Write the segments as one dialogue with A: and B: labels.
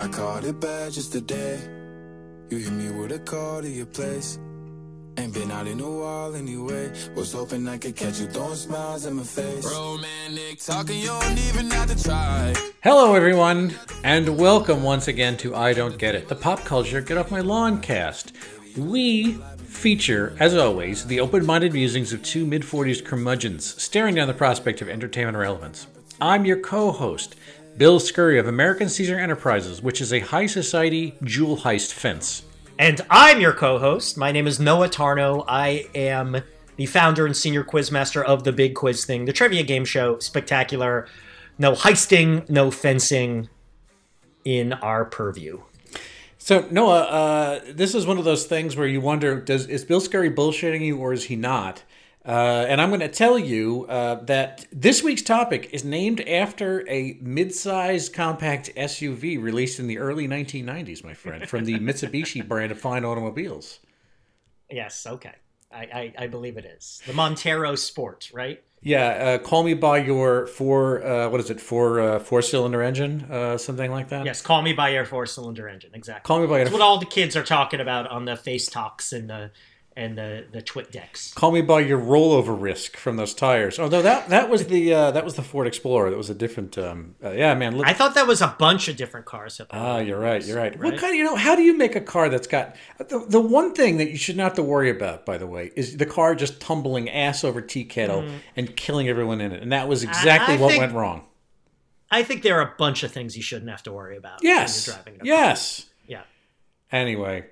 A: I caught it bad just today. You hit me with a call to your place. Ain't been out in a while anyway. Was hoping I could catch you throwing smiles in my face. Romantic talking, you don't even have to try.
B: Hello, everyone, and welcome once again to I Don't Get It, the pop culture Get Off My Lawn cast. We feature, as always, the open minded musings of two mid 40s curmudgeons staring down the prospect of entertainment relevance. I'm your co host, Bill Scurry of American Caesar Enterprises, which is a high society jewel heist fence.
C: And I'm your co host. My name is Noah Tarnow. I am the founder and senior quizmaster of the Big Quiz Thing, the trivia game show. Spectacular. No heisting, no fencing in our purview.
B: So Noah, uh, this is one of those things where you wonder: Does is Bill Scurry bullshitting you, or is he not? Uh, and I'm going to tell you uh, that this week's topic is named after a mid-sized compact SUV released in the early 1990s, my friend, from the Mitsubishi brand of fine automobiles.
C: Yes, okay. I, I, I believe it is. The Montero Sport, right?
B: Yeah, uh, call me by your four. Uh, what is it? Four uh, four cylinder engine, uh, something like that.
C: Yes, call me by your four cylinder engine. Exactly.
B: Call me by
C: That's
B: your
C: what all the kids are talking about on the Face Talks and the and the the Twit decks.
B: call me by your rollover risk from those tires. Oh no, that that was the uh, that was the Ford Explorer. That was a different. Um, uh, yeah, man. Look,
C: I thought that was a bunch of different cars.
B: Ah, you're right. You're right. What kind of you know? How do you make a car that's got the, the one thing that you should not have to worry about, by the way, is the car just tumbling ass over tea kettle and killing everyone in it, and that was exactly
C: I
B: what
C: think-
B: went wrong.
C: I think there are a bunch of things you shouldn't have to worry about.
B: Yes.
C: When you're driving a car.
B: Yes.
C: Yeah.
B: Anyway,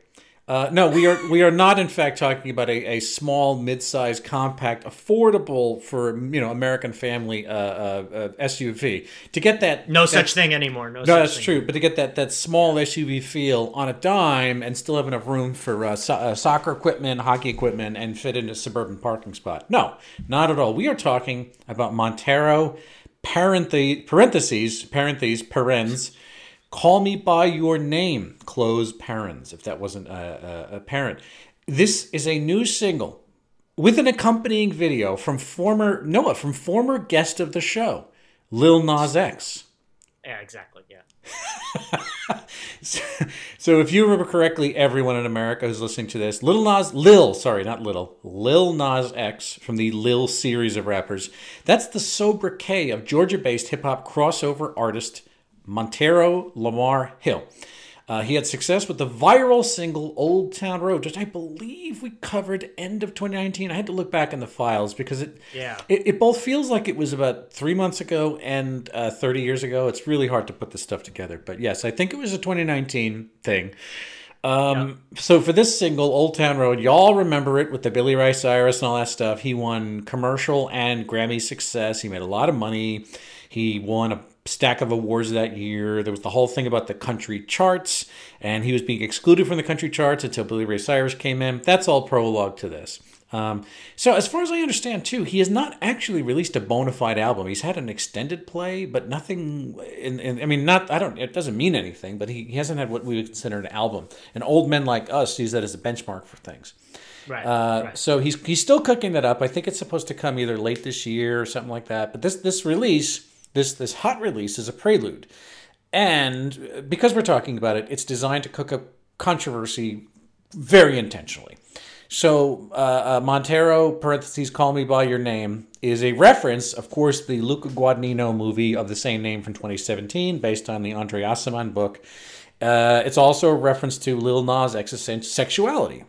B: uh, no, we are we are not in fact talking about a, a small, mid-sized, compact, affordable for you know American family uh, uh, uh, SUV. To get that
C: No
B: that-
C: such thing anymore. No,
B: No, that's
C: thing.
B: true. But to get that, that small SUV feel on a dime and still have enough room for uh, so- uh, soccer equipment, hockey equipment, and fit into a suburban parking spot. No, not at all. We are talking about Montero, parentheses, parentheses, parentheses, parens, call me by your name, close parents, if that wasn't uh, uh, apparent. This is a new single with an accompanying video from former, Noah, from former guest of the show, Lil Nas X.
C: Yeah, exactly. Yeah.
B: So if you remember correctly, everyone in America who's listening to this, Lil Nas, Lil, sorry, not Little, Lil Nas X from the Lil series of rappers, that's the sobriquet of Georgia-based hip-hop crossover artist Montero Lamar Hill. Uh, he had success with the viral single Old Town Road, which I believe we covered end of 2019. I had to look back in the files because it
C: Yeah.
B: it, it both feels like it was about three months ago and uh, 30 years ago. It's really hard to put this stuff together. But yes, I think it was a 2019 thing. Um, So for this single, Old Town Road, y'all remember it with the Billy Ray Cyrus and all that stuff. He won commercial and Grammy success. He made a lot of money. He won a stack of awards that year. There was the whole thing about the country charts, and he was being excluded from the country charts until Billy Ray Cyrus came in. That's all prologue to this. Um, so, as far as I understand, too, he has not actually released a bona fide album. He's had an extended play, but nothing. In, in, I mean, not. I don't. It doesn't mean anything. But he, he hasn't had what we would consider an album. And old men like us use that as a benchmark for things.
C: Right.
B: Uh,
C: right.
B: So he's he's still cooking that up. I think it's supposed to come either late this year or something like that. But this this release, this this hot release, is a prelude, and because we're talking about it, it's designed to cook up controversy very intentionally. So uh, uh, Montero parentheses call me by your name is a reference, of course, the Luca Guadagnino movie of the same name from 2017, based on the Andre Aciman book. Uh, it's also a reference to Lil Nas X's sexuality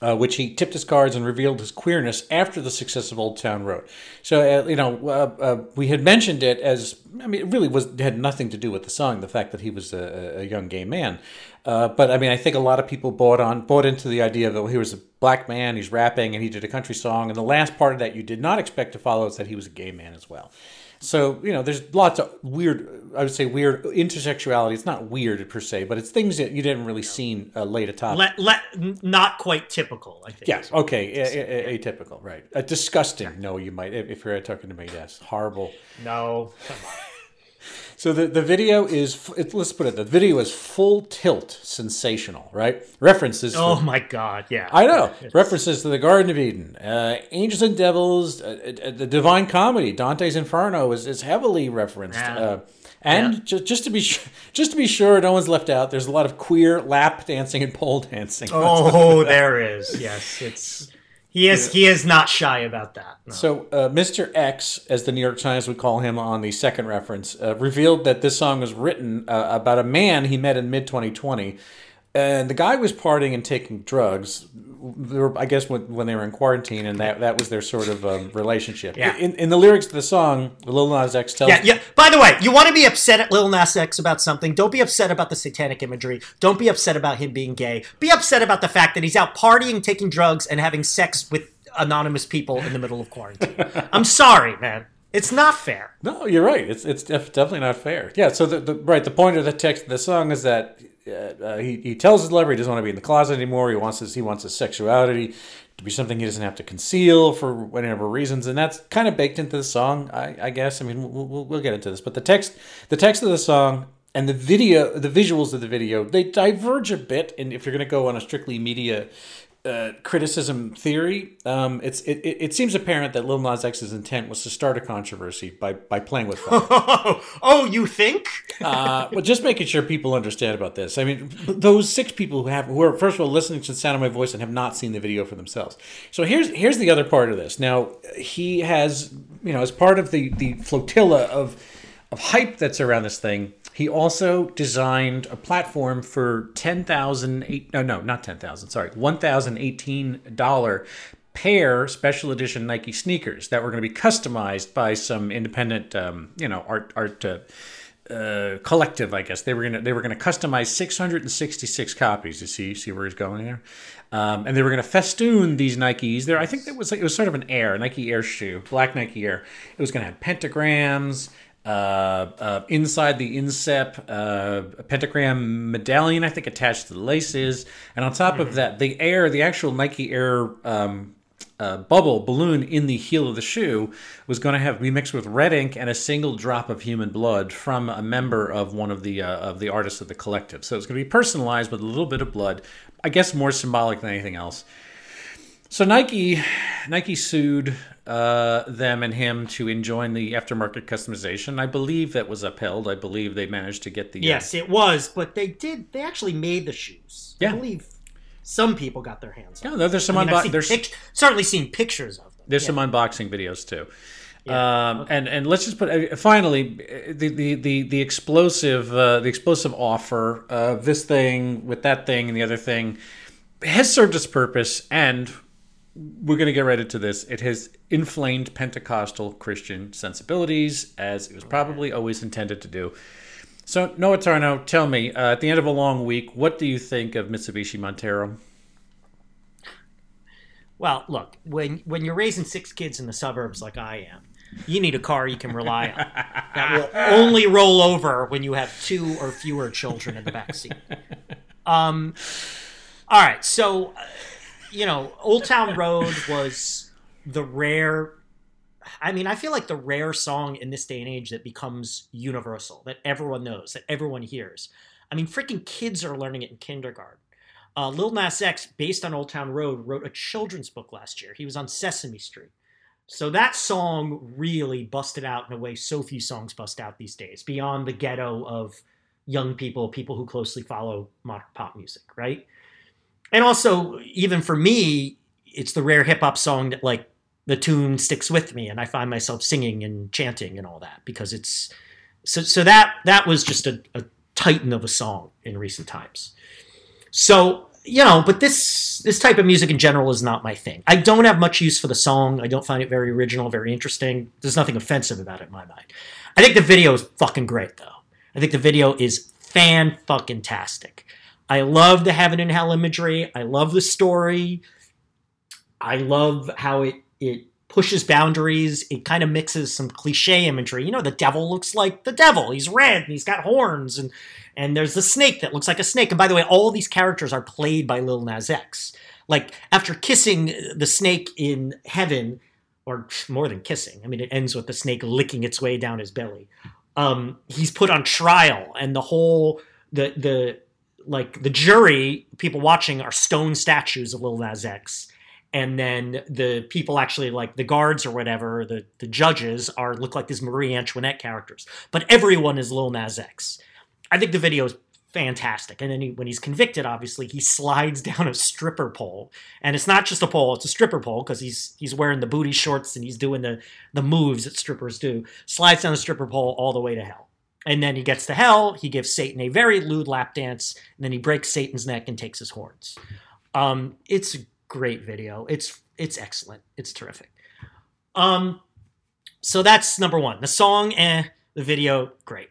B: uh, which he tipped his cards and revealed his queerness after the success of Old Town Road. So, uh, you know, uh, uh, we had mentioned it as I mean, it really was had nothing to do with the song, the fact that he was a, a young gay man. Uh, but I mean, I think a lot of people bought on bought into the idea that well, he was a black man, he's rapping, and he did a country song. And the last part of that you did not expect to follow is that he was a gay man as well. So you know, there's lots of weird. I would say weird intersexuality. It's not weird per se, but it's things that you didn't really seen uh, laid atop.
C: not quite typical. I think.
B: Yes. Okay. A- a- atypical. Right. Uh, disgusting. No, you might. If if you're talking to me, yes. Horrible.
C: No. Come on.
B: So the, the video is it, let's put it the video is full tilt sensational right references
C: Oh
B: to-
C: my God. Yeah.
B: I know references to the Garden of Eden uh, angels and devils uh, uh, the Divine Comedy Dante's Inferno is, is heavily referenced
C: Yeah.
B: uh, And
C: Yeah.
B: ju- just to be sure, just to be sure, no one's left out. There's a lot of queer lap dancing and pole dancing.
C: Oh, there is. Yes, it's he is he is not shy about that. No.
B: So, uh, Mr. X, as the New York Times would call him on the second reference, uh, revealed that this song was written uh, about a man he met in mid 2020. And the guy was partying and taking drugs. They were, I guess, when, when they were in quarantine, and that, that was their sort of um, relationship.
C: Yeah.
B: In, in the lyrics of the song, Lil Nas X tells
C: Yeah, yeah. By the way, you want to be upset at Lil Nas X about something? Don't be upset about the satanic imagery. Don't be upset about him being gay. Be upset about the fact that he's out partying, taking drugs, and having sex with anonymous people in the middle of quarantine. I'm sorry, man. It's not fair.
B: No, you're right. It's it's def- definitely not fair. Yeah. So the, the right the point of the text of the song is that uh, he he tells his lover he doesn't want to be in the closet anymore. He wants his he wants his sexuality to be something he doesn't have to conceal for whatever reasons, and that's kind of baked into the song. I, I guess. I mean, we'll, we'll, we'll get into this, but the text the text of the song. And the video, the visuals of the video, they diverge a bit. And if you're going to go on a strictly media uh, criticism theory, um, it's it, it, it seems apparent that Lil Nas X's intent was to start a controversy by by playing with fire.
C: oh, you think?
B: uh, well, just making sure people understand about this. I mean, those six people who have who are first of all listening to the sound of my voice and have not seen the video for themselves. So here's here's the other part of this. Now he has you know as part of the the flotilla of of hype that's around this thing. He also designed a platform for ten thousand eight no no not ten thousand sorry one thousand eighteen dollar pair special edition Nike sneakers that were going to be customized by some independent um, you know art art uh, uh, collective I guess. They were gonna they were gonna customize 666 copies. You see see where he's going there, um, and they were gonna festoon these Nikes. There I think it was like, it was sort of an Air Nike Air shoe black Nike Air. It was gonna have pentagrams uh, uh, inside the instep, uh, pentagram medallion, I think, attached to the laces, and on top of that, the air, the actual Nike Air um, uh, bubble balloon in the heel of the shoe was going to have be mixed with red ink and a single drop of human blood from a member of one of the uh, of the artists of the collective. So it's going to be personalized with a little bit of blood. I guess more symbolic than anything else. So Nike, Nike sued uh, them and him to enjoin the aftermarket customization. I believe that was upheld. I believe they managed to get the uh,
C: Yes, it was, but they did. They actually made the shoes.
B: Yeah.
C: I believe some people got their hands on.
B: Yeah, no, there's some
C: I mean,
B: unbo- there's
C: pict- certainly seen pictures of them.
B: there's
C: Yeah.
B: some unboxing videos too. Um, and and let's just put uh, finally uh, the the the, the explosive uh, the explosive offer of this thing with that thing and the other thing has served its purpose and we're going to get right into this. It has inflamed Pentecostal Christian sensibilities, as it was probably always intended to do. So, Noah Tarnow, tell me, uh, at the end of a long week, what do you think of Mitsubishi Montero?
C: Well, look, when when you're raising six kids in the suburbs like I am, you need a car you can rely on that will only roll over when you have two or fewer children in the back seat. Um, all right, so you know, Old Town Road was the rare. I mean, I feel like the rare song in this day and age that becomes universal, that everyone knows, that everyone hears. I mean, freaking kids are learning it in kindergarten. Uh, Lil Nas X, based on Old Town Road, wrote a children's book last year. He was on Sesame Street. So that song really busted out in a way so few songs bust out these days, beyond the ghetto of young people, people who closely follow modern pop music, right? And also, even for me, it's the rare hip hop song that, like, the tune sticks with me and I find myself singing and chanting and all that because it's so so that that was just a, a titan of a song in recent times. So, you know, but this this type of music in general is not my thing. I don't have much use for the song. I don't find it very original, very interesting. There's nothing offensive about it in my mind. I think the video is fucking great though. I think the video is fan fucking tastic. I love the heaven and hell imagery. I love the story. I love how it it pushes boundaries. It kind of mixes some cliche imagery. You know, the devil looks like the devil. He's red and he's got horns and and there's the snake that looks like a snake. And by the way, all these characters are played by Lil Nas X. Like after kissing the snake in heaven, or more than kissing. I mean, it ends with the snake licking its way down his belly. Um, he's put on trial, and the whole the the like the jury, people watching are stone statues of Lil Nas X and then the people actually like the guards or whatever, the the judges are look like these Marie Antoinette characters, but everyone is Lil Nas X. I think the video is fantastic. And then he, when he's convicted, obviously he slides down a stripper pole, and it's not just a pole; it's a stripper pole because he's he's wearing the booty shorts and he's doing the the moves that strippers do. Slides down a stripper pole all the way to hell. And then he gets to hell. He gives Satan a very lewd lap dance, and then he breaks Satan's neck and takes his horns. Um, it's a great video. It's it's excellent. It's terrific. Um, so that's number one. The song, eh. The video, great.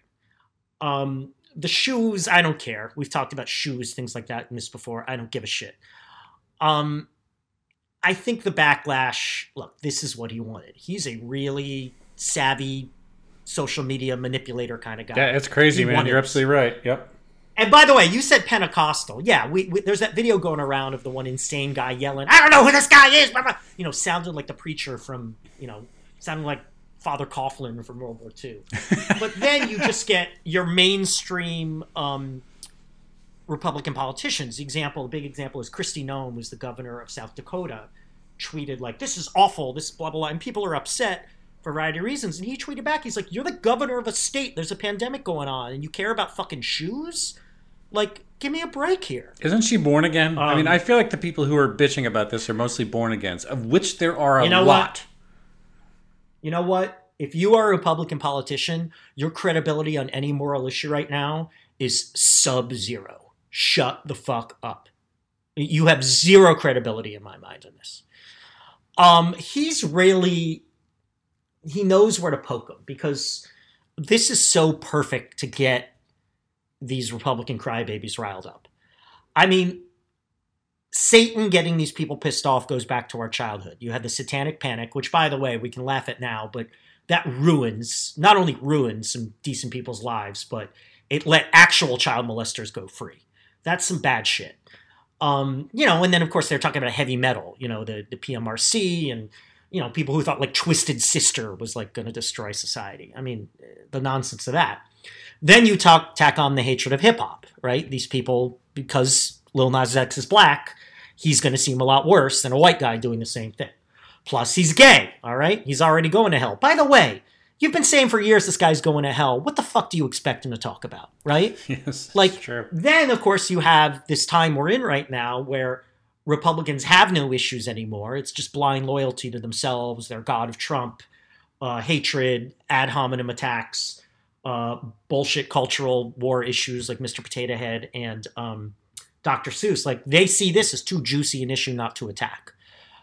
C: Um, the shoes, I don't care. We've talked about shoes, things like that in this before. I don't give a shit. Um, I think the backlash. Look, this is what he wanted. He's a really savvy social media manipulator kind of guy.
B: Yeah, it's crazy,
C: He
B: man. You're absolutely right. Yep.
C: And by the way, you said Pentecostal. Yeah, we, we, there's that video going around of the one insane guy yelling, "I don't know who this guy is," blah, blah. you know, sounded like the preacher from, you know, sounded like Father Coughlin from World War II. but then you just get your mainstream um, Republican politicians. The example, the big example is Kristi Noem was the governor of South Dakota, tweeted like, "This is awful. This blah blah blah," and people are upset a variety of reasons. And he tweeted back, he's like, "You're the governor of a state. There's a pandemic going on, and you care about fucking shoes? Like, give me a break here."
B: Isn't she born again? I mean,
C: Um,
B: I feel like the people who are bitching about this are mostly born agains, of which there are a
C: You know
B: lot.
C: what? You know what? If you are a Republican politician, your credibility on any moral issue right now is sub zero. Shut the fuck up. You have zero credibility in my mind on this. Um, he's really he knows where to poke them because this is so perfect to get these Republican crybabies riled up. I mean, Satan getting these people pissed off goes back to our childhood. You had the satanic panic, which, by the way, we can laugh at now, but that ruins, not only ruins some decent people's lives, but it let actual child molesters go free. That's some bad shit. Um, you know, and then of course they're talking about heavy metal, you know, the, the PMRC and, you know, people who thought like Twisted Sister was like going to destroy society. I mean, the nonsense of that. Then you talk, tack on the hatred of hip hop, right? These people, because Lil Nas X is black, he's going to seem a lot worse than a white guy doing the same thing. Plus, he's gay, all right? He's already going to hell. By the way, you've been saying for years this guy's going to hell. What the fuck do you expect him to talk about, right?
B: Yes,
C: Like, then of course you have this time we're in right now where Republicans have no issues anymore. It's just blind loyalty to themselves, their god of Trump, uh, hatred, ad hominem attacks, uh, bullshit cultural war issues like Mr. Potato Head and um, Dr. Seuss. Like they see this as too juicy an issue not to attack.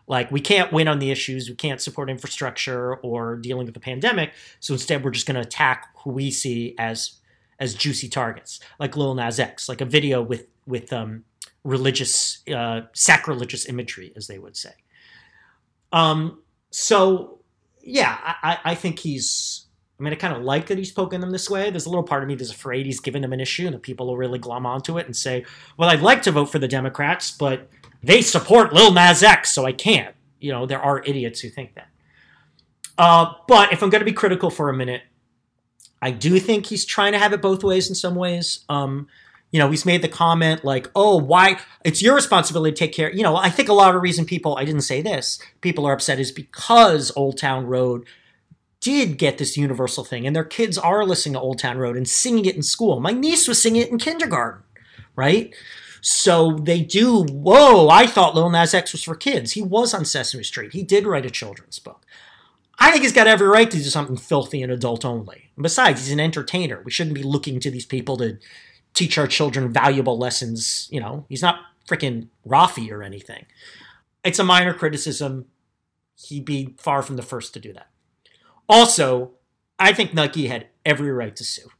C: Like we can't win on the issues, we can't support infrastructure or dealing with the pandemic. So instead, we're just going to attack who we see as as juicy targets, like Lil Nas X, like a video with with um, religious uh, sacrilegious imagery, as they would say. Um, so yeah, I, I think he's. I mean, I kind of like that he's poking them this way. There's a little part of me that's afraid he's giving them an issue, and the people will really glom onto it and say, "Well, I'd like to vote for the Democrats, but they support Lil Nas X, so I can't." You know, there are idiots who think that. Uh, but if I'm going to be critical for a minute, I do think he's trying to have it both ways in some ways. Um, you know, he's made the comment like, "Oh, why? It's your responsibility to take care." You know, I think a lot of reason people I didn't say this people are upset is because Old Town Road did get this universal thing, and their kids are listening to Old Town Road and singing it in school. My niece was singing it in kindergarten, right? So they do. Whoa! I thought Lil Nas X was for kids. He was on Sesame Street. He did write a children's book. I think he's got every right to do something filthy and adult only. And besides, he's an entertainer. We shouldn't be looking to these people to teach our children valuable lessons. You know, he's not freaking Raffi or anything. It's a minor criticism. He'd be far from the first to do that. Also, I think Nike had every right to sue.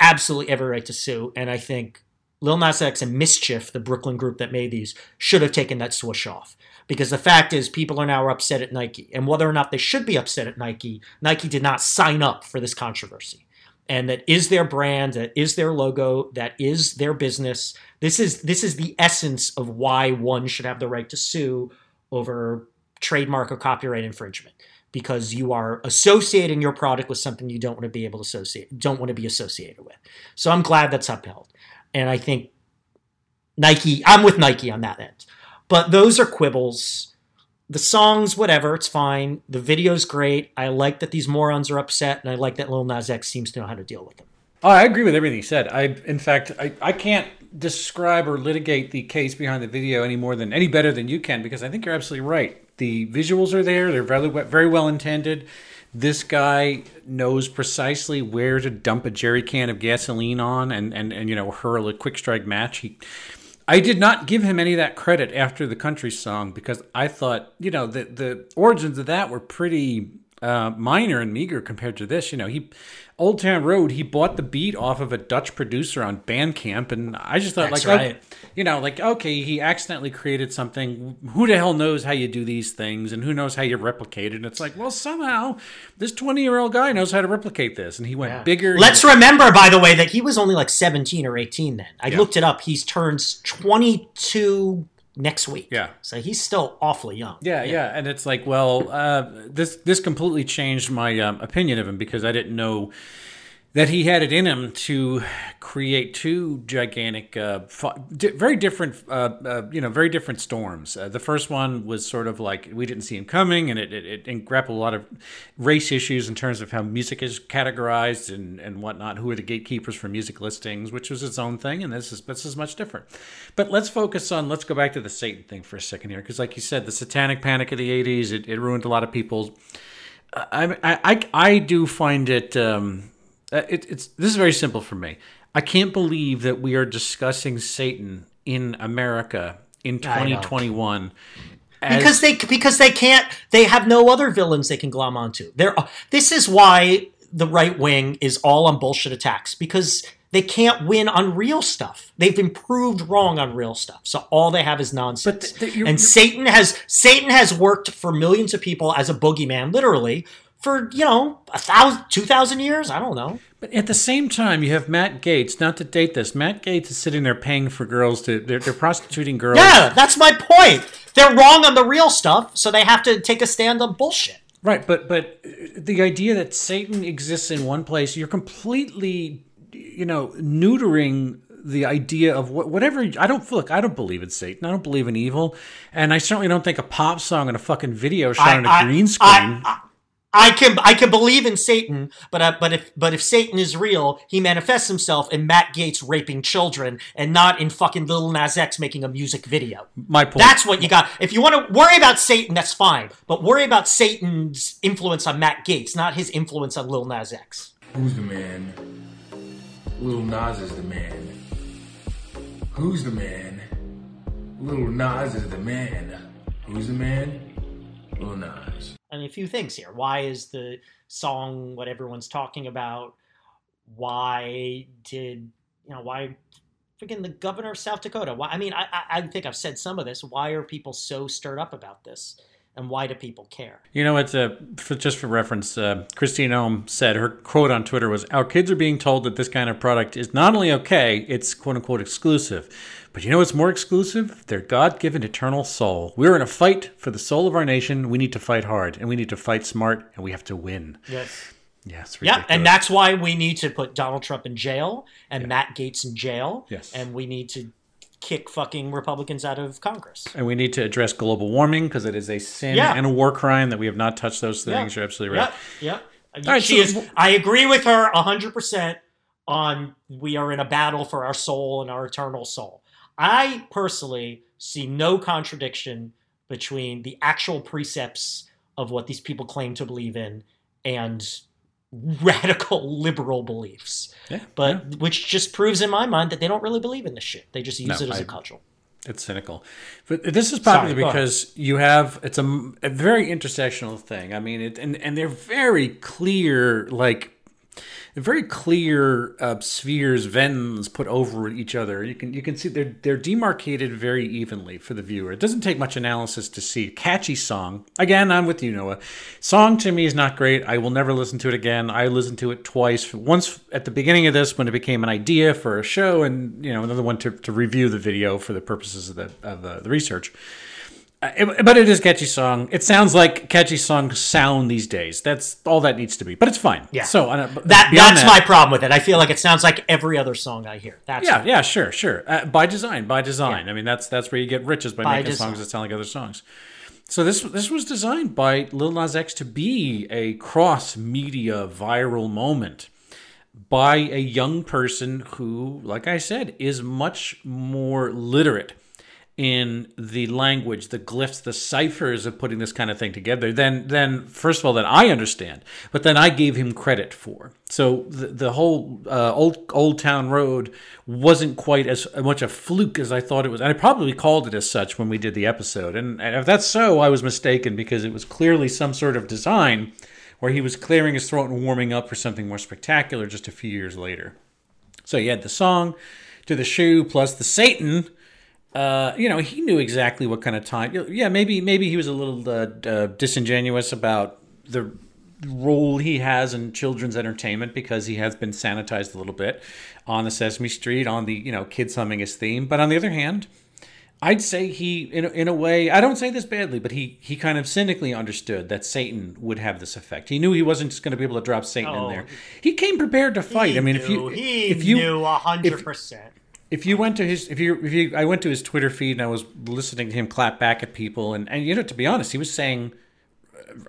C: Absolutely every right to sue. And I think Lil Nas X and MSCHF, the Brooklyn group that made these, should have taken that swoosh off. Because the fact is, people are now upset at Nike. And whether or not they should be upset at Nike, Nike did not sign up for this controversy. And that is their brand, that is their logo, that is their business. This is this is the essence of why one should have the right to sue over trademark or copyright infringement. Because you are associating your product with something you don't want to be able to associate, don't want to be associated with. So I'm glad that's upheld. And I think Nike, I'm with Nike on that end. But those are quibbles. The songs, whatever, it's fine. The video's great. I like that these morons are upset, and I like that Lil Nas X seems to know how to deal with them.
B: Oh, I agree with everything you said. I, in fact, I, I can't describe or litigate the case behind the video any more than any better than you can because I think you're absolutely right. The visuals are there; they're very very well intended. This guy knows precisely where to dump a jerry can of gasoline on and and and you know hurl a quick strike match. He I did not give him any of that credit after the country song because I thought, you know, the the origins of that were pretty uh, minor and meager compared to this. You know, he Old Town Road, he bought the beat off of a Dutch producer on Bandcamp, and I just thought,
C: That's
B: like,
C: right.
B: oh, you know, like okay, he accidentally created something. Who the hell knows how you do these things, and who knows how you replicate it? And it's like, well, somehow this twenty-year-old guy knows how to replicate this, and he went bigger.
C: Let's remember, by the way, that he was only like 17 or 18 then. I looked it up. He's turns 22 next week.
B: Yeah.
C: So he's still awfully young.
B: Yeah, yeah, and it's like, well, uh, this this completely changed my um, opinion of him because I didn't know that he had it in him to create two gigantic, uh, very different, uh, uh, you know, very different storms. Uh, the first one was sort of like we didn't see him coming, and it, it, it grappled a lot of race issues in terms of how music is categorized and, and whatnot. Who are the gatekeepers for music listings, which was its own thing, and this is this is much different. But let's focus on let's go back to the Satan thing for a second here, because like you said, the Satanic Panic of the '80s it, it ruined a lot of people's. I, I, I, I do find it, um, uh, it. It's this is very simple for me. I can't believe that we are discussing Satan in America in 2021. as-
C: because they because they can't they have no other villains they can glom onto. They're this is why the right wing is all on bullshit attacks because they can't win on real stuff. They've been proved wrong on real stuff. So all they have is nonsense.
B: But th- you're-
C: and Satan has Satan has worked for millions of people as a boogeyman, literally for you know a thousand, two thousand years. I don't know.
B: But at the same time, you have Matt Gaetz. Not to date this, Matt Gaetz is sitting there paying for girls to. They're, they're prostituting girls.
C: Yeah, that's my point. They're wrong on the real stuff, so they have to take a stand on bullshit.
B: Right, but but uh, the idea that Satan exists in one place, you're completely, you know, neutering the idea of what, whatever. I don't look. I don't believe in Satan. I don't believe in evil, and I certainly don't think a pop song and a fucking video shot on a
C: I-
B: green
C: I-
B: screen.
C: I, I can I can believe in Satan, but uh, but if but if Satan is real, he manifests himself in Matt Gaetz raping children, and not in fucking Lil Nas X making a music video.
B: My point.
C: That's what you got. If you want to worry about Satan, that's fine, but worry about Satan's influence on Matt Gaetz, not his influence on Lil Nas X.
D: Who's the man? Lil Nas is the man. Who's the man? Lil Nas is the man. Who's the man? Lil Nas.
C: I mean, a few things here. Why is the song what everyone's talking about? Why did you know? Why freaking the governor of South Dakota? Why? I mean, I, I I think I've said some of this. Why are people so stirred up about this? And why do people care?
B: You know, it's a for, just for reference. Uh, Kristi Noem said her quote on Twitter was, "Our kids are being told that this kind of product is not only okay, it's quote unquote exclusive, but you know what's more exclusive? Their God-given eternal soul. We're in a fight for the soul of our nation. We need to fight hard, and we need to fight smart, and we have to win.
C: Yes.
B: Yeah,
C: Yeah, and that's why we need to put Donald Trump in jail and Matt Gaetz in jail.
B: Yes.
C: And we need to kick fucking Republicans out of Congress.
B: and we need to address global warming because it is a sin
C: Yeah.
B: and a war crime that we have not touched those things. You're absolutely right.
C: Yep. Yep.
B: right,
C: she
B: so-
C: is. I agree with her hundred percent on we are in a battle for our soul and our eternal soul. I personally see no contradiction between the actual precepts of what these people claim to believe in and radical liberal beliefs.
B: Yeah,
C: But which just proves in my mind that they don't really believe in this shit. They just use
B: No,
C: it as a
B: I-
C: cudgel.
B: It's cynical, but this is probably
C: Sorry,
B: because you have it's a, a very intersectional thing. I mean, it and and they're very clear, like very clear uh, spheres, Venns put over each other. You can you can see they're they're demarcated very evenly for the viewer. It doesn't take much analysis to see. Catchy song. Again, I'm with you, Noah. Song to me is not great. I will never listen to it again. I listened to it twice. Once at the beginning of this when it became an idea for a show, and you know another one to, to review the video for the purposes of the of uh, the research. Uh, it- but it is a catchy song. It sounds like catchy songs sound these days. That's all that needs to be. But it's fine.
C: Yeah.
B: So uh,
C: That that's
B: that-
C: my problem with it. I feel like it sounds like every other song I hear. That's
B: Yeah, yeah, sure, sure. Uh, by design, by design. I mean, that's that's where you get riches by,
C: By
B: making
C: design.
B: songs that sound like other songs. So this this was designed by Lil Nas X to be a cross media viral moment by a young person who, like I said, is much more literate in the language, the glyphs, the ciphers of putting this kind of thing together Then, then first of all that I understand, but then I gave him credit for. So the, the whole uh, old Old Town Road wasn't quite as much a fluke as I thought it was, and I probably called it as such when we did the episode. And, and if that's so, I was mistaken because it was clearly some sort of design where he was clearing his throat and warming up for something more spectacular just a few years later. So you had the song to the shoe plus the Satan. Uh, you know, he knew exactly what kind of time. Yeah, maybe maybe he was a little uh, uh, disingenuous about the role he has in children's entertainment because he has been sanitized a little bit on the Sesame Street on the you know kids humming his theme. But on the other hand, I'd say he, in a, in a way, I don't say this badly, but he he kind of cynically understood that Satan would have this effect. He knew he wasn't just going to be able to drop Satan
C: Oh.
B: in there. He came prepared to fight. I mean, if you if you
C: knew a hundred percent.
B: If you went to his if you if you I went to his Twitter feed and I was listening to him clap back at people. And and you know to be honest he was saying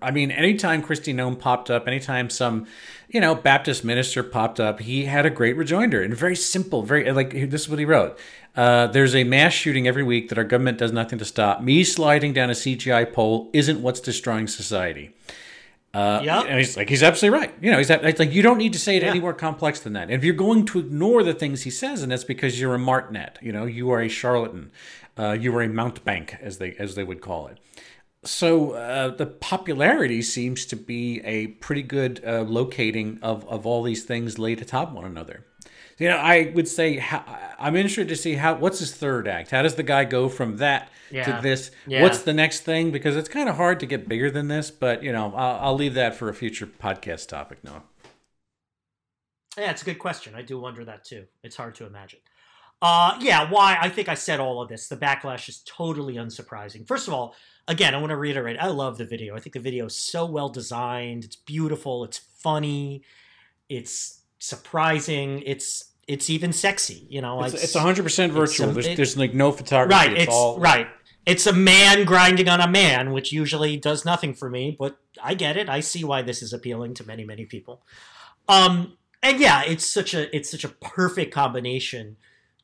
B: I mean anytime Kristi Noem popped up anytime some you know Baptist minister popped up he had a great rejoinder and very simple very like this is what he wrote. Uh, there's a mass shooting every week that our government does nothing to stop. Me sliding down a CGI pole isn't what's destroying society uh,
C: Yep.
B: And he's like, he's absolutely right. You know, he's it's like you don't need to say it
C: Yeah.
B: any more complex than that. And if you're going to ignore the things he says, and that's because you're a martinet. You know, you are a charlatan. Uh, you are a mountebank, as they as they would call it. So uh, the popularity seems to be a pretty good uh, locating of of all these things laid atop one another. You know, I would say how, I'm interested to see how what's his third act. How does the guy go from that
C: Yeah.
B: to this?
C: Yeah.
B: What's the next thing? Because it's kind of hard to get bigger than this. But you know, I'll, I'll leave that for a future podcast topic. Noah.
C: Yeah, it's a good question. I do wonder that too. It's hard to imagine. Uh, yeah, why? I think I said all of this. The backlash is totally unsurprising. First of all, again, I want to reiterate. I love the video. I think the video is so well designed. It's beautiful. It's funny. It's surprising. It's it's even sexy. You know,
B: It's, it's 100 percent virtual.
C: a-
B: there's, there's like no photography.
C: right.
B: It's,
C: It's,
B: all
C: right. It's a man grinding on a man, which usually does nothing for me, but I get it. I see why this is appealing to many, many people. Um, and yeah, it's such a it's such a perfect combination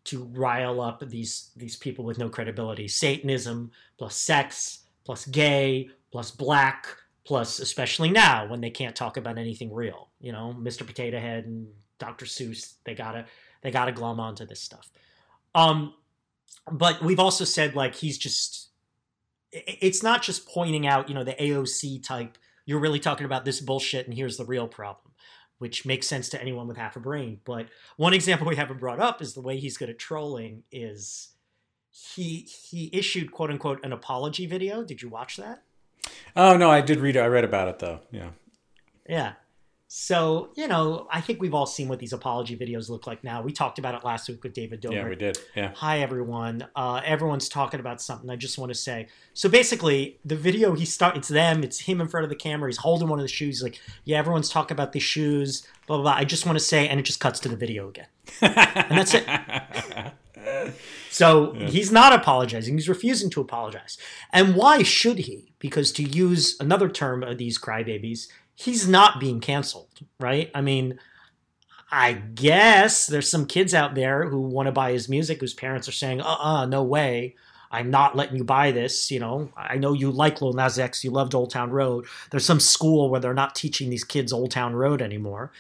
C: to rile up these these people with no credibility. Satanism plus sex plus gay plus black plus especially now when they can't talk about anything real. You know, Mr. Potato Head and Dr. Seuss, they gotta they gotta glom onto this stuff. Um, but we've also said like he's just it's not just pointing out you know the AOC type. You're really talking about this bullshit, and here's the real problem, which makes sense to anyone with half a brain. But one example we haven't brought up is the way he's good at trolling. Is he he issued quote unquote an apology video? Did you watch that?
B: Oh no, I did read. it. I read about it though. Yeah.
C: Yeah. So, you know, I think we've all seen what these apology videos look like now. We talked about it last week with David Dobrik.
B: Yeah, we did. Yeah.
C: Hi, everyone. Uh, everyone's talking about something. I just want to say. So basically, the video he start. It's them. It's him in front of the camera. He's holding one of the shoes. He's like, yeah, everyone's talking about these shoes. Blah blah. blah. I just want to say, and it just cuts to the video again, and that's it. So he's not apologizing. He's refusing to apologize. And why should he? Because to use another term of these crybabies, he's not being canceled, right? I mean, I guess there's some kids out there who want to buy his music whose parents are saying, uh uh no way. I'm not letting you buy this. You know, I know you like Lil Nas X, you loved Old Town Road. There's some school where they're not teaching these kids Old Town Road anymore,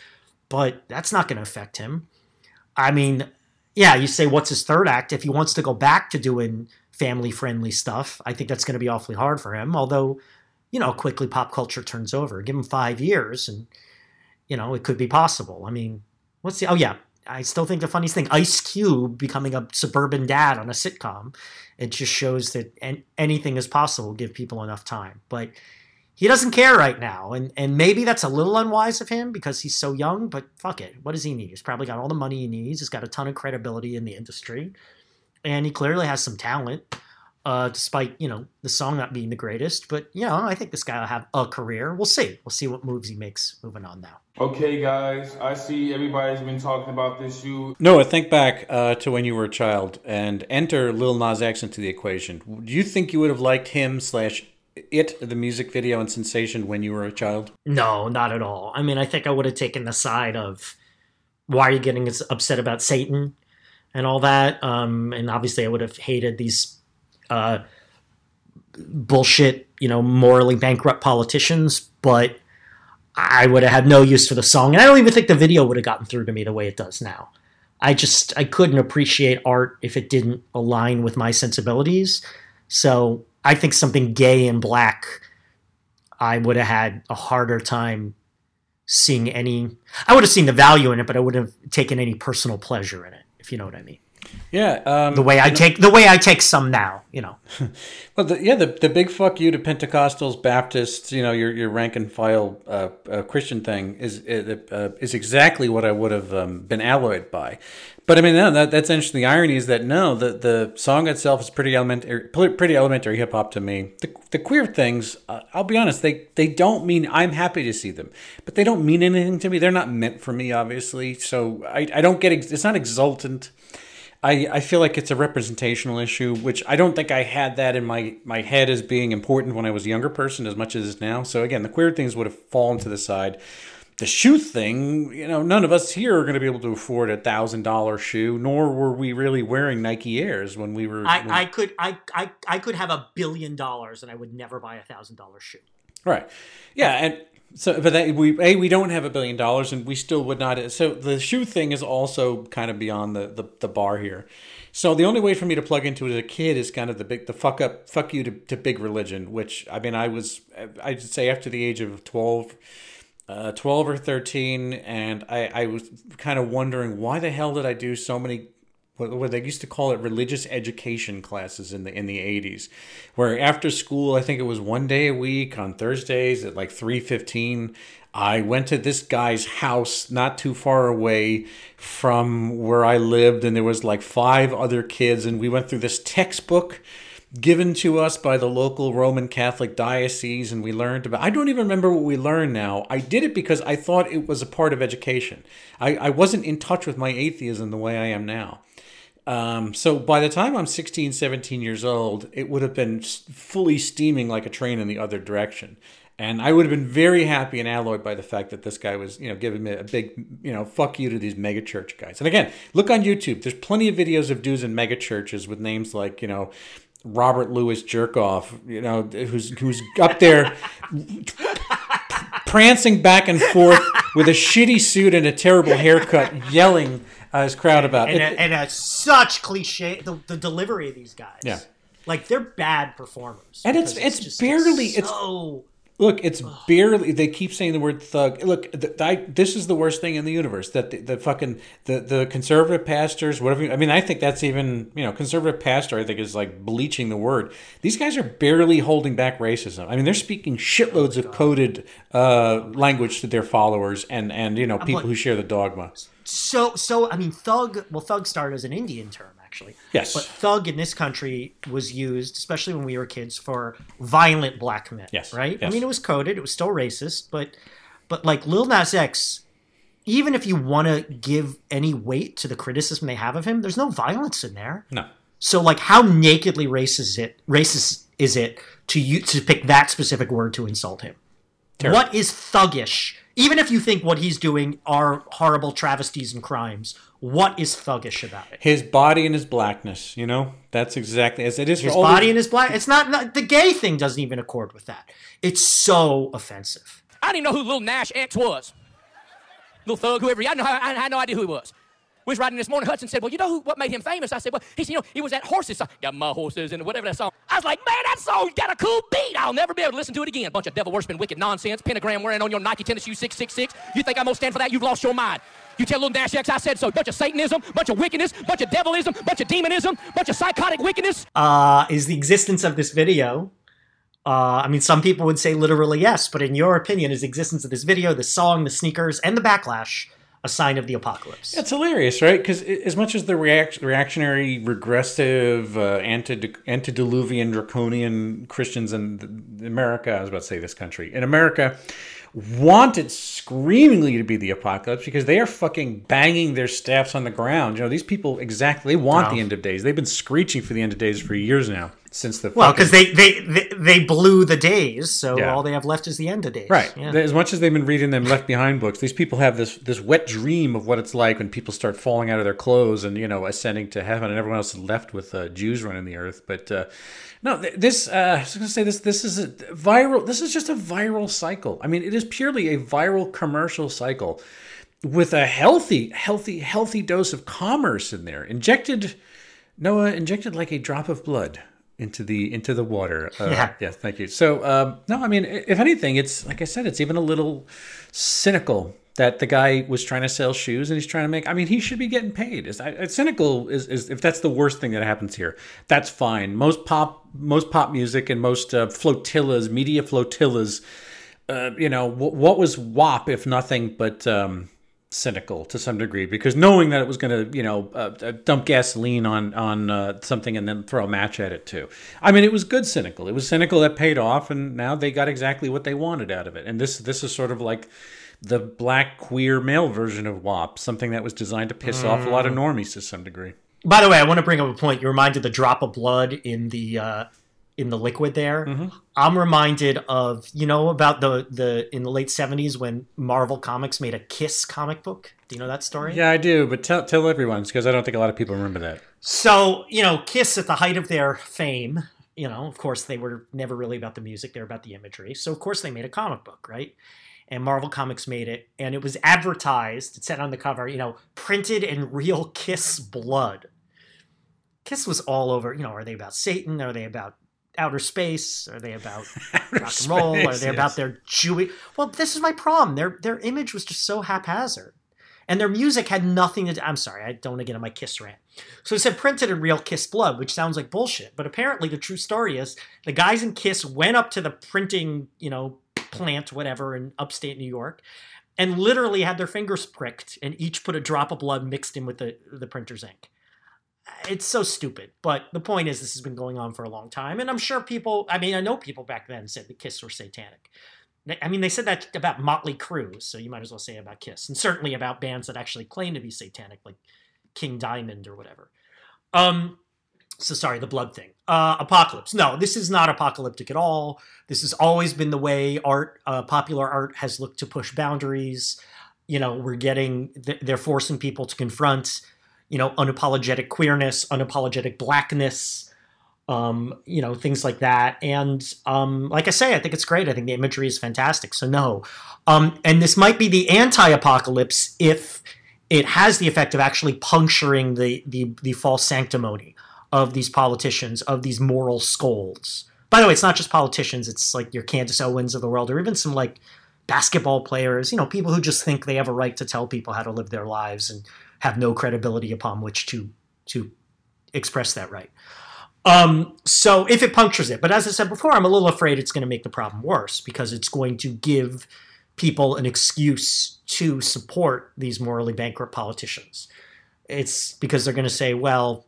C: but that's not going to affect him. I mean, yeah, you say, what's his third act? If he wants to go back to doing family friendly stuff, I think that's going to be awfully hard for him. Although, you know, quickly pop culture turns over. Give him five years and, you know, it could be possible. I mean, what's the, oh, yeah, I still think the funniest thing Ice Cube becoming a suburban dad on a sitcom. It just shows that an- anything is possible, give people enough time. But he doesn't care right now. And, and maybe that's a little unwise of him because he's so young, but fuck it. What does he need? He's probably got all the money he needs. He's got a ton of credibility in the industry. And he clearly has some talent. Uh, despite you know the song not being the greatest. But you know, I think this guy will have a career. We'll see. We'll see what moves he makes moving on now.
D: Okay, guys, I see everybody's been talking about this shoe.
B: Noah, think back uh, to when you were a child and enter Lil Nas X into the equation. Do you think you would have liked him slash it, the music video and sensation, when you were a child?
C: No, not at all. I mean, I think I would have taken the side of why are you getting upset about Satan and all that. Um, and obviously, I would have hated these uh, bullshit, you know, morally bankrupt politicians, but I would have had no use for the song. And I don't even think the video would have gotten through to me the way it does now. I just I couldn't appreciate art if it didn't align with my sensibilities. So I think something gay and black, I would have had a harder time seeing any. I would have seen the value in it, but I wouldn't have taken any personal pleasure in it, if you know what I mean.
B: Yeah, um,
C: the way I take the way I take some now, you know.
B: well, the, yeah, the the big fuck you to Pentecostals, Baptists, you know, your your rank and file uh, uh, Christian thing is uh, is exactly what I would have um, been alloyed by. But I mean, no, that, that's interesting. The irony is that no, the the song itself is pretty elementary, pretty elementary hip hop to me. The, the queer things, uh, I'll be honest, they they don't mean I'm happy to see them, but they don't mean anything to me. They're not meant for me, obviously. So I I don't get it's not exultant I, I feel like it's a representational issue, which I don't think I had that in my, my head as being important when I was a younger person as much as now. So again, the queer things would have fallen to the side. The shoe thing, you know, none of us here are going to be able to afford a thousand dollar shoe, nor were we really wearing Nike Airs when we were.
C: I,
B: when...
C: I could I, I I could have a billion dollars and I would never buy a thousand dollar shoe.
B: Right. Yeah, and so, but that, we a we don't have a billion dollars, and we still would not. So the shoe thing is also kind of beyond the, the, the bar here. So the only way for me to plug into it as a kid is kind of the big the fuck up fuck you to, to big religion, which I mean I was I'd say after the age of 12, uh, 12 or thirteen, and I I was kind of wondering why the hell did I do so many what they used to call it religious education classes in the in the 80s where after school i think it was one day a week on thursdays at like 3.15 i went to this guy's house not too far away from where i lived and there was like five other kids and we went through this textbook given to us by the local roman catholic diocese and we learned about i don't even remember what we learned now. I did it because i thought it was a part of education. I, I wasn't in touch with my atheism the way i am now um, so by the time I'm 16, 17 years old, it would have been fully steaming like a train in the other direction. And I would have been very happy and alloyed by the fact that this guy was, you know, giving me a big, you know, fuck you to these mega church guys. And again, look on YouTube. There's plenty of videos of dudes in mega churches with names like, you know, Robert Louis Jerkoff, you know, who's who's up there prancing back and forth with a shitty suit and a terrible haircut, yelling uh, his crowd about
C: and, it, and, a, such cliche the, the delivery of these guys.
B: Yeah,
C: like they're bad performers,
B: and it's it's, it's barely it's so. Look, it's barely. They keep saying the word thug. Look, the, I, this is the worst thing in the universe. That the, the fucking the, the conservative pastors, whatever. I mean, I think that's even you know conservative pastor. I think is like bleaching the word. These guys are barely holding back racism. I mean, they're speaking shitloads of coded uh, language to their followers and and you know people who share the dogma.
C: So so I mean, thug. Well, thug started as an Indian term actually.
B: Yes.
C: But thug in this country was used, especially when we were kids, for violent black men.
B: Yes.
C: Right?
B: Yes.
C: I mean, it was coded. It was still racist, but but like Lil Nas X, even if you want to give any weight to the criticism they have of him, there's no violence in there.
B: No.
C: So like, how nakedly racist is it? Racist is it to you to pick that specific word to insult him? Terrible. What is thuggish? Even if you think what he's doing are horrible travesties and crimes, what is thuggish about it?
B: His body and his blackness, you know? That's exactly as it is
C: his body and his black. It's not, not, the gay thing doesn't even accord with that. It's so offensive.
E: I didn't know who Little Nash X was. Little thug, whoever. I, know, I, I had no idea who he was. We was riding this morning. Hudson said, "Well, you know who, what made him famous?" I said, "Well, he said, you know, he was at horses. Song. Got my horses and whatever that song." I was like, "Man, that song got a cool beat. I'll never be able to listen to it again." Bunch of devil worshiping, wicked nonsense. Pentagram wearing on your Nike tennis shoe six six six. You think I'm gonna stand for that? You've lost your mind. You tell little Dash X I said so. Bunch of Satanism, bunch of wickedness, bunch of devilism, bunch of demonism, bunch of psychotic wickedness.
C: Uh, is the existence of this video uh, I mean, some people would say literally yes, but in your opinion, is the existence of this video, the song, the sneakers, and the backlash a sign of the apocalypse.
B: It's hilarious, right? Because as much as the react- reactionary, regressive, uh, anti- antediluvian, draconian Christians in America, I was about to say this country, in America, wanted screamingly to be the apocalypse because they are fucking banging their staffs on the ground. You know, these people exactly they want
C: Wow.
B: the end of days. They've been screeching for the end of days for years now since the
C: well, because they, they they they blew the days, so
B: Yeah.
C: all they have left is the end of days.
B: Right.
C: Yeah.
B: As much as they've been reading them Left Behind books, these people have this this wet dream of what it's like when people start falling out of their clothes and you know ascending to heaven, and everyone else is left with uh, Jews running the earth. But uh, no, th- this uh, I was going to say this this is a viral. This is just a viral cycle. I mean, it is purely a viral commercial cycle with a healthy, healthy, healthy dose of commerce in there, injected. Noah injected like a drop of blood into the into the water. Uh,
C: Yeah.
B: Yes, thank you. So um, no, I mean, if anything, it's like I said, it's even a little cynical that the guy was trying to sell shoes and he's trying to make. I mean, he should be getting paid. It's, it's cynical is, is if that's the worst thing that happens here. That's fine. Most pop most pop music and most uh, flotillas, media flotillas. Uh, you know, w- what was WAP if nothing but um, cynical to some degree because knowing that it was going to you know uh, uh, dump gasoline on on uh, something and then throw a match at it too i mean it was good cynical it was cynical that paid off and now they got exactly what they wanted out of it and this this is sort of like the black queer male version of WAP, something that was designed to piss off a lot of normies to some degree.
C: By the way, I want to bring up a point. You reminded the drop of blood in the uh, in the liquid there.
B: Mm-hmm.
C: I'm reminded of you know about the the in the late '70s when Marvel Comics made a Kiss comic book. Do you know that story?
B: Yeah, I do, but tell tell everyone because I don't think a lot of people remember that.
C: So, you know, Kiss at the height of their fame, you know, of course they were never really about the music, they were about the imagery. So, of course, they made a comic book, right? And Marvel Comics made it, and it was advertised, it said on the cover, you know, printed in real Kiss blood. Kiss was all over, you know, are they about Satan? Are they about outer space? Are they about rock and roll? Are
B: space,
C: they about their Jewish? Well, this is my problem. Their their image was just so haphazard, and their music had nothing to. do I'm sorry, I don't want to get on my Kiss rant. So it said printed in real Kiss blood, which sounds like bullshit. But apparently, the true story is the guys in Kiss went up to the printing, you know, plant, whatever, in upstate New York, and literally had their fingers pricked, and each put a drop of blood mixed in with the the printer's ink it's so stupid. But the point is, this has been going on for a long time, and I'm sure people. I mean, I know people back then said the Kiss were satanic. I mean, they said that about Motley Crue, so you might as well say about Kiss, and certainly about bands that actually claim to be satanic, like King Diamond or whatever. Um, so sorry, the blood thing. Uh, apocalypse. No, this is not apocalyptic at all. This has always been the way art, uh, popular art, has looked to push boundaries. You know, we're getting, they're forcing people to confront, you know, unapologetic queerness, unapologetic blackness, um, you know, things like that. And um, like I say, I think it's great. I think the imagery is fantastic. So no, um, and this might be the anti-apocalypse if it has the effect of actually puncturing the the, the false sanctimony of these politicians, of these moral scolds. By the way, it's not just politicians; it's like your Candace Owens of the world, or even some like basketball players. You know, people who just think they have a right to tell people how to live their lives and have no credibility upon which to to express that right. Um, so if it punctures it, but as I said before, I'm a little afraid it's going to make the problem worse because it's going to give people an excuse to support these morally bankrupt politicians. It's because they're going to say, well,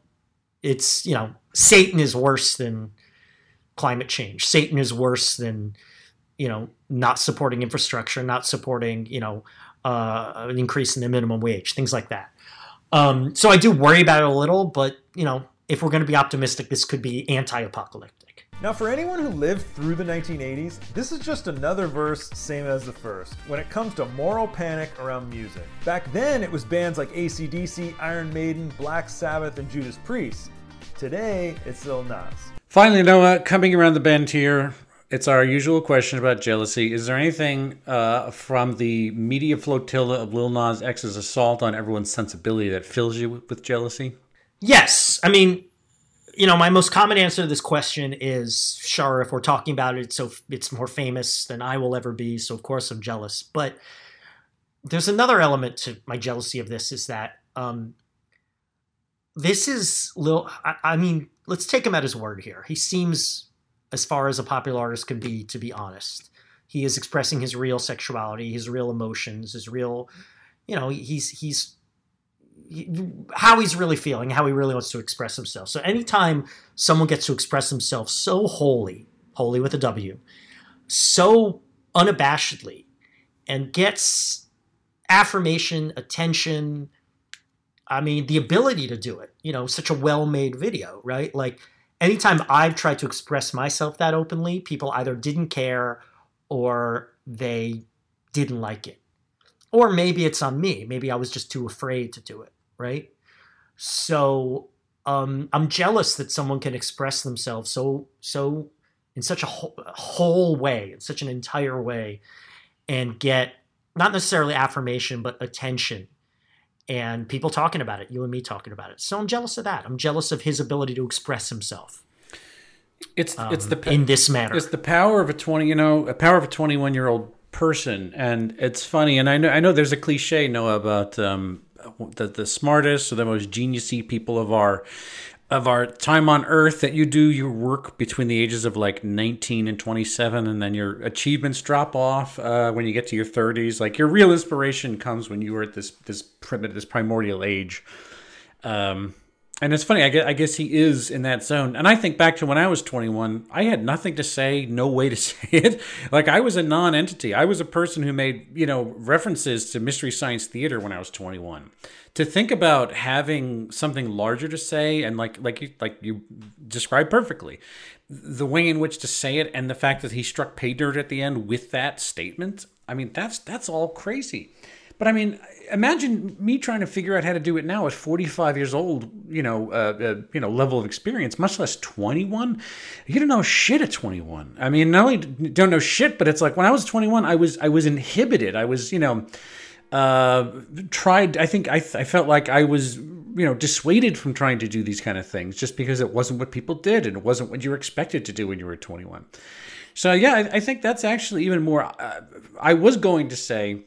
C: it's, you know, Satan is worse than climate change. Satan is worse than, you know, not supporting infrastructure, not supporting, you know, uh, an increase in the minimum wage, things like that. Um, so I do worry about it a little, but, you know, if we're going to be optimistic, this could be anti-apocalyptic.
F: Now, for anyone who lived through the 1980s, this is just another verse, same as the first, when it comes to moral panic around music. Back then, it was bands like ACDC, Iron Maiden, Black Sabbath, and Judas Priest. Today, it's Lil Nas.
B: Finally, Noah, coming around the bend here, it's our usual question about jealousy. Is there anything uh, from the media flotilla of Lil Nas X's assault on everyone's sensibility that fills you with, jealousy?
C: Yes. I mean, you know, my most common answer to this question is sure, if we're talking about it, so it's more famous than I will ever be. So, of course, I'm jealous. But there's another element to my jealousy of this is that um, this is Lil. I, I mean, let's take him at his word here. He seems, as far as a popular artist can be, to be honest. He is expressing his real sexuality, his real emotions, his real you know, he's he's he- how he's really feeling, how he really wants to express himself. So anytime someone gets to express himself so wholly, wholly with a W, so unabashedly, and gets affirmation, attention, I mean, the ability to do it, you know, such a well made video, right? Like, anytime I've tried to express myself that openly, people either didn't care or they didn't like it. Or maybe it's on me. Maybe I was just too afraid to do it, right? So um, I'm jealous that someone can express themselves so so in such a whole, whole way, in such an entire way, and get not necessarily affirmation, but attention and people talking about it, you and me talking about it. So I'm jealous of that. I'm jealous of his ability to express himself
B: It's it's
C: um,
B: the
C: in this manner.
B: It's the power of a twenty, you know, a power of a twenty-one year old person, and it's funny. And I know, I know, there's a cliche, Noah, about um, the the smartest or the most geniusy people of our of our time on Earth that you do your work between the ages of like 19 and 27, and then your achievements drop off uh, when you get to your 30s. Like your real inspiration comes when you were at this this primitive, this primordial age. Um, and it's funny, I guess, I guess he is in that zone. And I think back to when I was 21, I had nothing to say, no way to say it. Like I was a non entity. I was a person who made, you know, references to Mystery Science Theater when I was 21. To think about having something larger to say and like like you like you described perfectly, the way in which to say it and the fact that he struck pay dirt at the end with that statement, I mean, that's that's all crazy. But I mean, imagine me trying to figure out how to do it now at 45 years old. You know, uh, uh, you know, level of experience, much less 21. You don't know shit at 21. I mean, not only don't know shit, but it's like when I was 21, I was I was inhibited. I was, you know, uh, tried. I think I I felt like I was you know dissuaded from trying to do these kind of things just because it wasn't what people did and it wasn't what you were expected to do when you were 21. So yeah, I, I think that's actually even more. Uh, I was going to say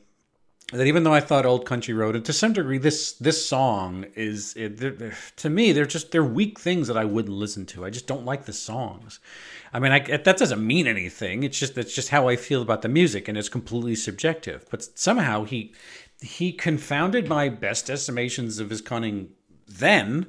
B: that even though I thought Old Country Road, and to some degree, this this song is it, they're- they're- to me they're just they're weak things that I wouldn't listen to. I just don't like the songs. I mean, I, that doesn't mean anything. It's just that's just how I feel about the music, and it's completely subjective. But somehow he he confounded my best estimations of his cunning then.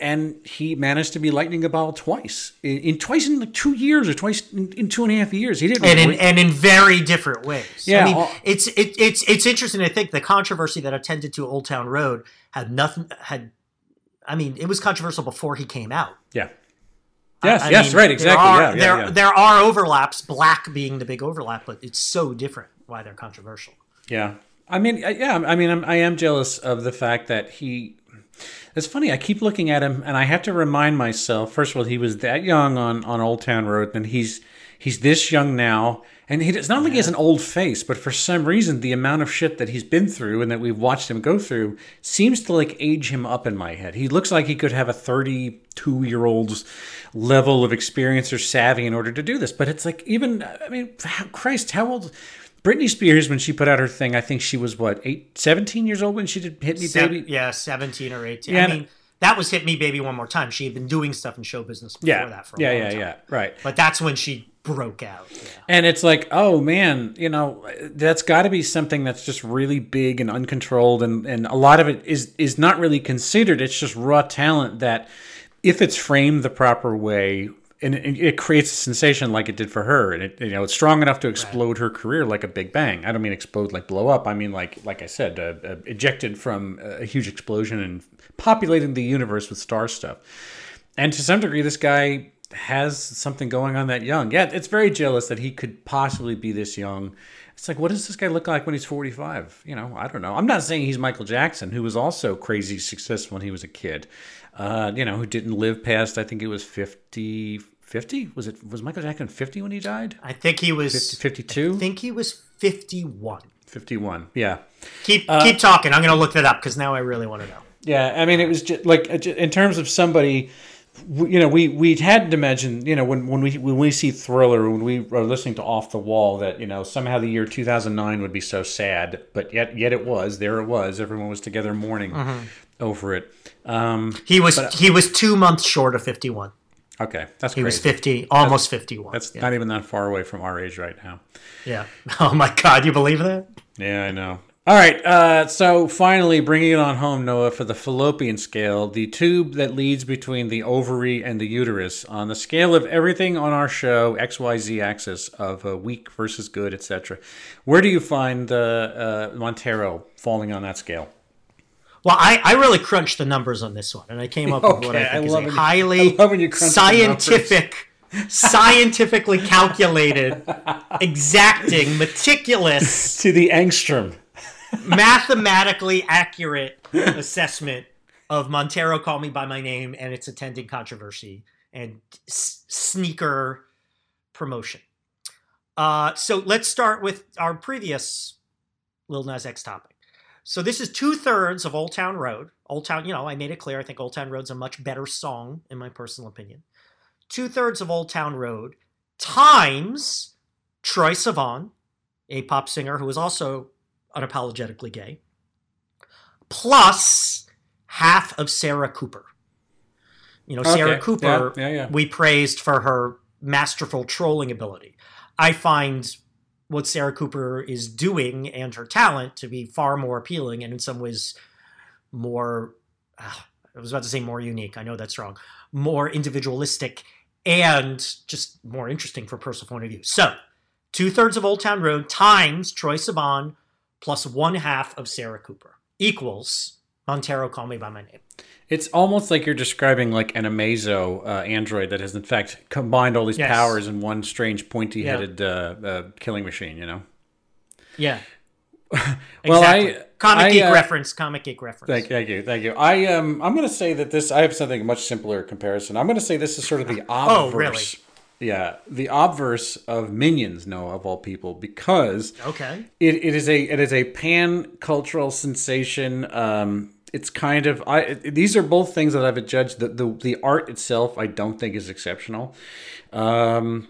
B: And he managed to be lightning a ball twice in, in twice in like two years or twice in, in two and a half years. He didn't.
C: and in and in very different ways.
B: Yeah,
C: I mean,
B: all-
C: it's it, it's it's interesting I think the controversy that attended to Old Town Road had nothing had. I mean, it was controversial before he came out.
B: yeah. Yes.
C: I
B: yes.
C: mean,
B: right. Exactly.
C: There are,
B: yeah.
C: There,
B: yeah.
C: there are overlaps. Black being the big overlap, but it's so different why they're controversial.
B: Yeah. I mean, yeah. I mean, I'm, I am jealous of the fact that he. It's funny. I keep looking at him, and I have to remind myself. First of all, he was that young on on Old Town Road, and he's he's this young now. And he, it's not like he has an old face, but for some reason, the amount of shit that he's been through and that we've watched him go through seems to like age him up in my head. He looks like he could have a 32 year old's level of experience or savvy in order to do this. But it's like, even, I mean, Christ, how old? Britney Spears, when she put out her thing, I think she was what, eight, 17 years old when she did Hit Me
C: Se-
B: Baby?
C: yeah, seventeen or eighteen.
B: Yeah,
C: I mean, that was "Hit Me, Baby, One More Time." She had been doing stuff in show business before
B: Yeah.
C: that for a
B: Yeah,
C: long
B: yeah,
C: time.
B: yeah. Right.
C: But that's when she broke out. Yeah.
B: And it's like, oh man, you know, that's got to be something that's just really big and uncontrolled, and and a lot of it is is not really considered. It's just raw talent that, if it's framed the proper way, and it, it creates a sensation like it did for her, and it you know it's strong enough to explode her career like a big bang. I don't mean explode like blow up. I mean like like I said, uh, uh, ejected from a huge explosion and populating the universe with star stuff. And to some degree, this guy has something going on that young. Yeah, it's very jealous that he could possibly be this young. It's like, what does this guy look like when he's 45? You know, I don't know. I'm not saying he's Michael Jackson, who was also crazy successful when he was a kid. Uh, you know, who didn't live past, I think it was 50. 50? Was it was Michael Jackson 50 when he died?
C: I think he was.
B: 52?
C: I think he was fifty-one.
B: 51. Yeah.
C: Keep
B: Uh,
C: keep talking. I'm going to look that up because now I really want to know.
B: Yeah, I mean, it was just like uh, in terms of somebody, you know, we we had to imagine, you know, when when we when we see Thriller, when we are listening to Off the Wall, that you know somehow the year two thousand nine would be so sad, but yet yet it was. There it was. Everyone was together mourning over it. Um,
C: He was he was two months short of fifty-one.
B: okay, that's
C: He
B: crazy.
C: was fifty, almost fifty-one.
B: That's
C: yeah.
B: not even that far away from our age right now.
C: yeah. Oh my God, you believe that?
B: Yeah, I know. All right, uh, so finally bringing it on home, Noah, for the fallopian scale, the tube that leads between the ovary and the uterus, on the scale of everything on our show, XYZ axis of uh, weak versus good, etc. Where do you find uh, uh, Montero falling on that scale?
C: Well, I, I really crunched the numbers on this one, and I came up with what
B: Okay,
C: I
B: I
C: think
B: love
C: is a highly
B: I you
C: scientific, scientifically calculated, exacting, meticulous,
B: To the angstrom.
C: Mathematically accurate assessment of Montero Call Me By My Name and its attending controversy and s- sneaker promotion. Uh, so let's start with our previous Lil Nas X topic. So this is two thirds of Old Town Road. Old Town, you know, I made it clear. I think Old Town Road's a much better song, in my personal opinion. Two thirds of Old Town Road times Troye Sivan, a pop singer who is also unapologetically gay, plus half of Sarah Cooper. You know, Sarah
B: Okay.
C: Cooper,
B: Yeah, yeah, yeah.
C: we praised for her masterful trolling ability. I find what Sarah Cooper is doing and her talent to be far more appealing and in some ways more ah, I was about to say more unique. I know that's wrong. More individualistic and just more interesting from a personal point of view. So, two thirds of Old Town Road times Troye Sivan plus one half of Sarah Cooper equals Montero Call Me by My Name.
B: It's almost like you're describing like an Amazo uh, android that has in fact combined all these
C: Yes.
B: powers in one strange pointy-headed uh, uh, killing machine. You know.
C: Yeah.
B: Well,
C: exactly.
B: I-
C: comic
B: I,
C: geek
B: uh,
C: reference, comic geek reference.
B: Thank, thank you, thank you. I um, I'm going to say that this. I have something much simpler comparison. I'm going to say this is sort of the obverse.
C: Oh, really?
B: Yeah, the obverse of Minions, no, of all people, because
C: Okay.
B: it, it is a it is a pan cultural sensation. Um, it's kind of I. These are both things that I've judged. The the, the art itself, I don't think is exceptional. Um,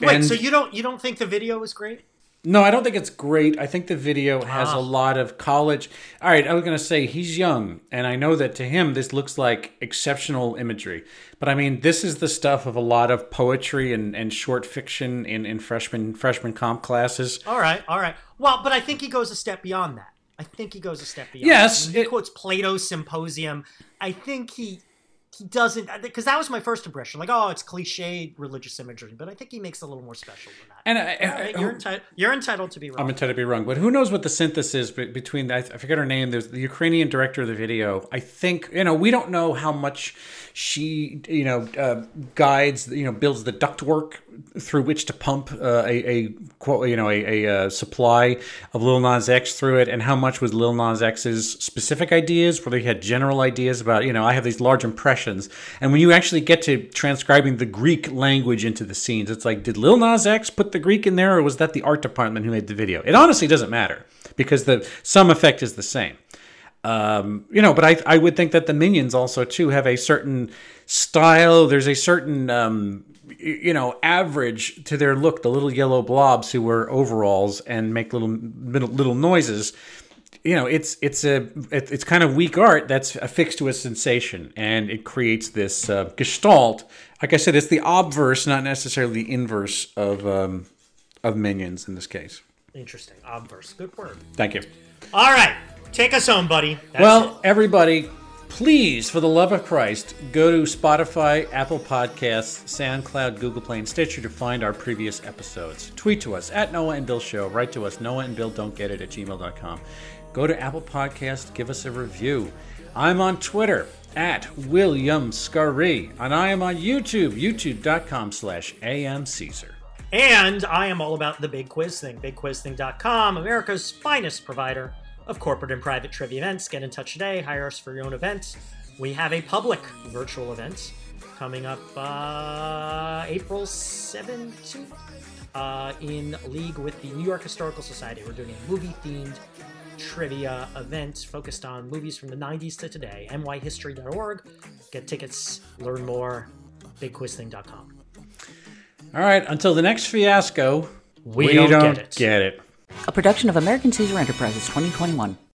C: Wait,
B: and-
C: so you don't you don't think the video is great?
B: No, I don't think it's great. I think the video has
C: Ah.
B: a lot of college. All right, I was going to say he's young, and I know that to him this looks like exceptional imagery. But I mean, this is the stuff of a lot of poetry and, and short fiction in, in freshman freshman comp classes.
C: All right, all right. Well, but I think he goes a step beyond that. I think he goes a step beyond.
B: Yes,
C: he
B: it-
C: quotes Plato's Symposium. I think he he doesn't because that was my first impression. Like, oh, it's cliched religious imagery, but I think he makes it a little more special than that.
B: And I, I-
C: All right, you're entitled. You're entitled to be wrong.
B: I'm entitled to be wrong, but who knows what the synthesis between I, I forget her name. There's the Ukrainian director of the video. I think you know we don't know how much she you know uh, guides you know builds the ductwork through which to pump uh, a, a quote you know a, a uh, supply of Lil Nas X through it, and how much was Lil Nas X's specific ideas, whether he had general ideas about you know I have these large impressions, and when you actually get to transcribing the Greek language into the scenes, it's like did Lil Nas X put the Greek in there, or was that the art department who made the video? It honestly doesn't matter because the some effect is the same. Um, you know, but I I would think that the minions also too have a certain style. There's a certain um, you know average to their look. The little yellow blobs who wear overalls and make little little, little noises. You know, it's it's a it, it's kind of weak art that's affixed to a sensation, and it creates this uh, gestalt. Like I said, it's the obverse, not necessarily the inverse of um, of minions in this case.
C: Interesting. Obverse. Good word.
B: Thank you.
C: All right, take us home, buddy. That's
B: well, everybody, please, for the love of Christ, go to Spotify, Apple Podcasts, SoundCloud, Google Play, and Stitcher to find our previous episodes. Tweet to us at Noah and Bill Show. Write to us, Noah and Bill Don't Get It at gmail.com. Go to Apple Podcast, give us a review. I'm on Twitter at William Scurry, and I am on YouTube, youtube.com slash amcaesar.
C: And I am all about the Big Quiz Thing. BigQuizThing.com, America's finest provider of corporate and private trivia events. Get in touch today. Hire us for your own event. We have a public virtual event coming up uh, April 17th uh, in league with the New York Historical Society. We're doing a movie themed trivia event focused on movies from the 90s to today. nyhistory.org. Get tickets, learn more. BigQuizThing.com.
B: All right, until the next fiasco,
C: We don't get it.
B: Get it.
G: A production of American Caesar Enterprises 2021.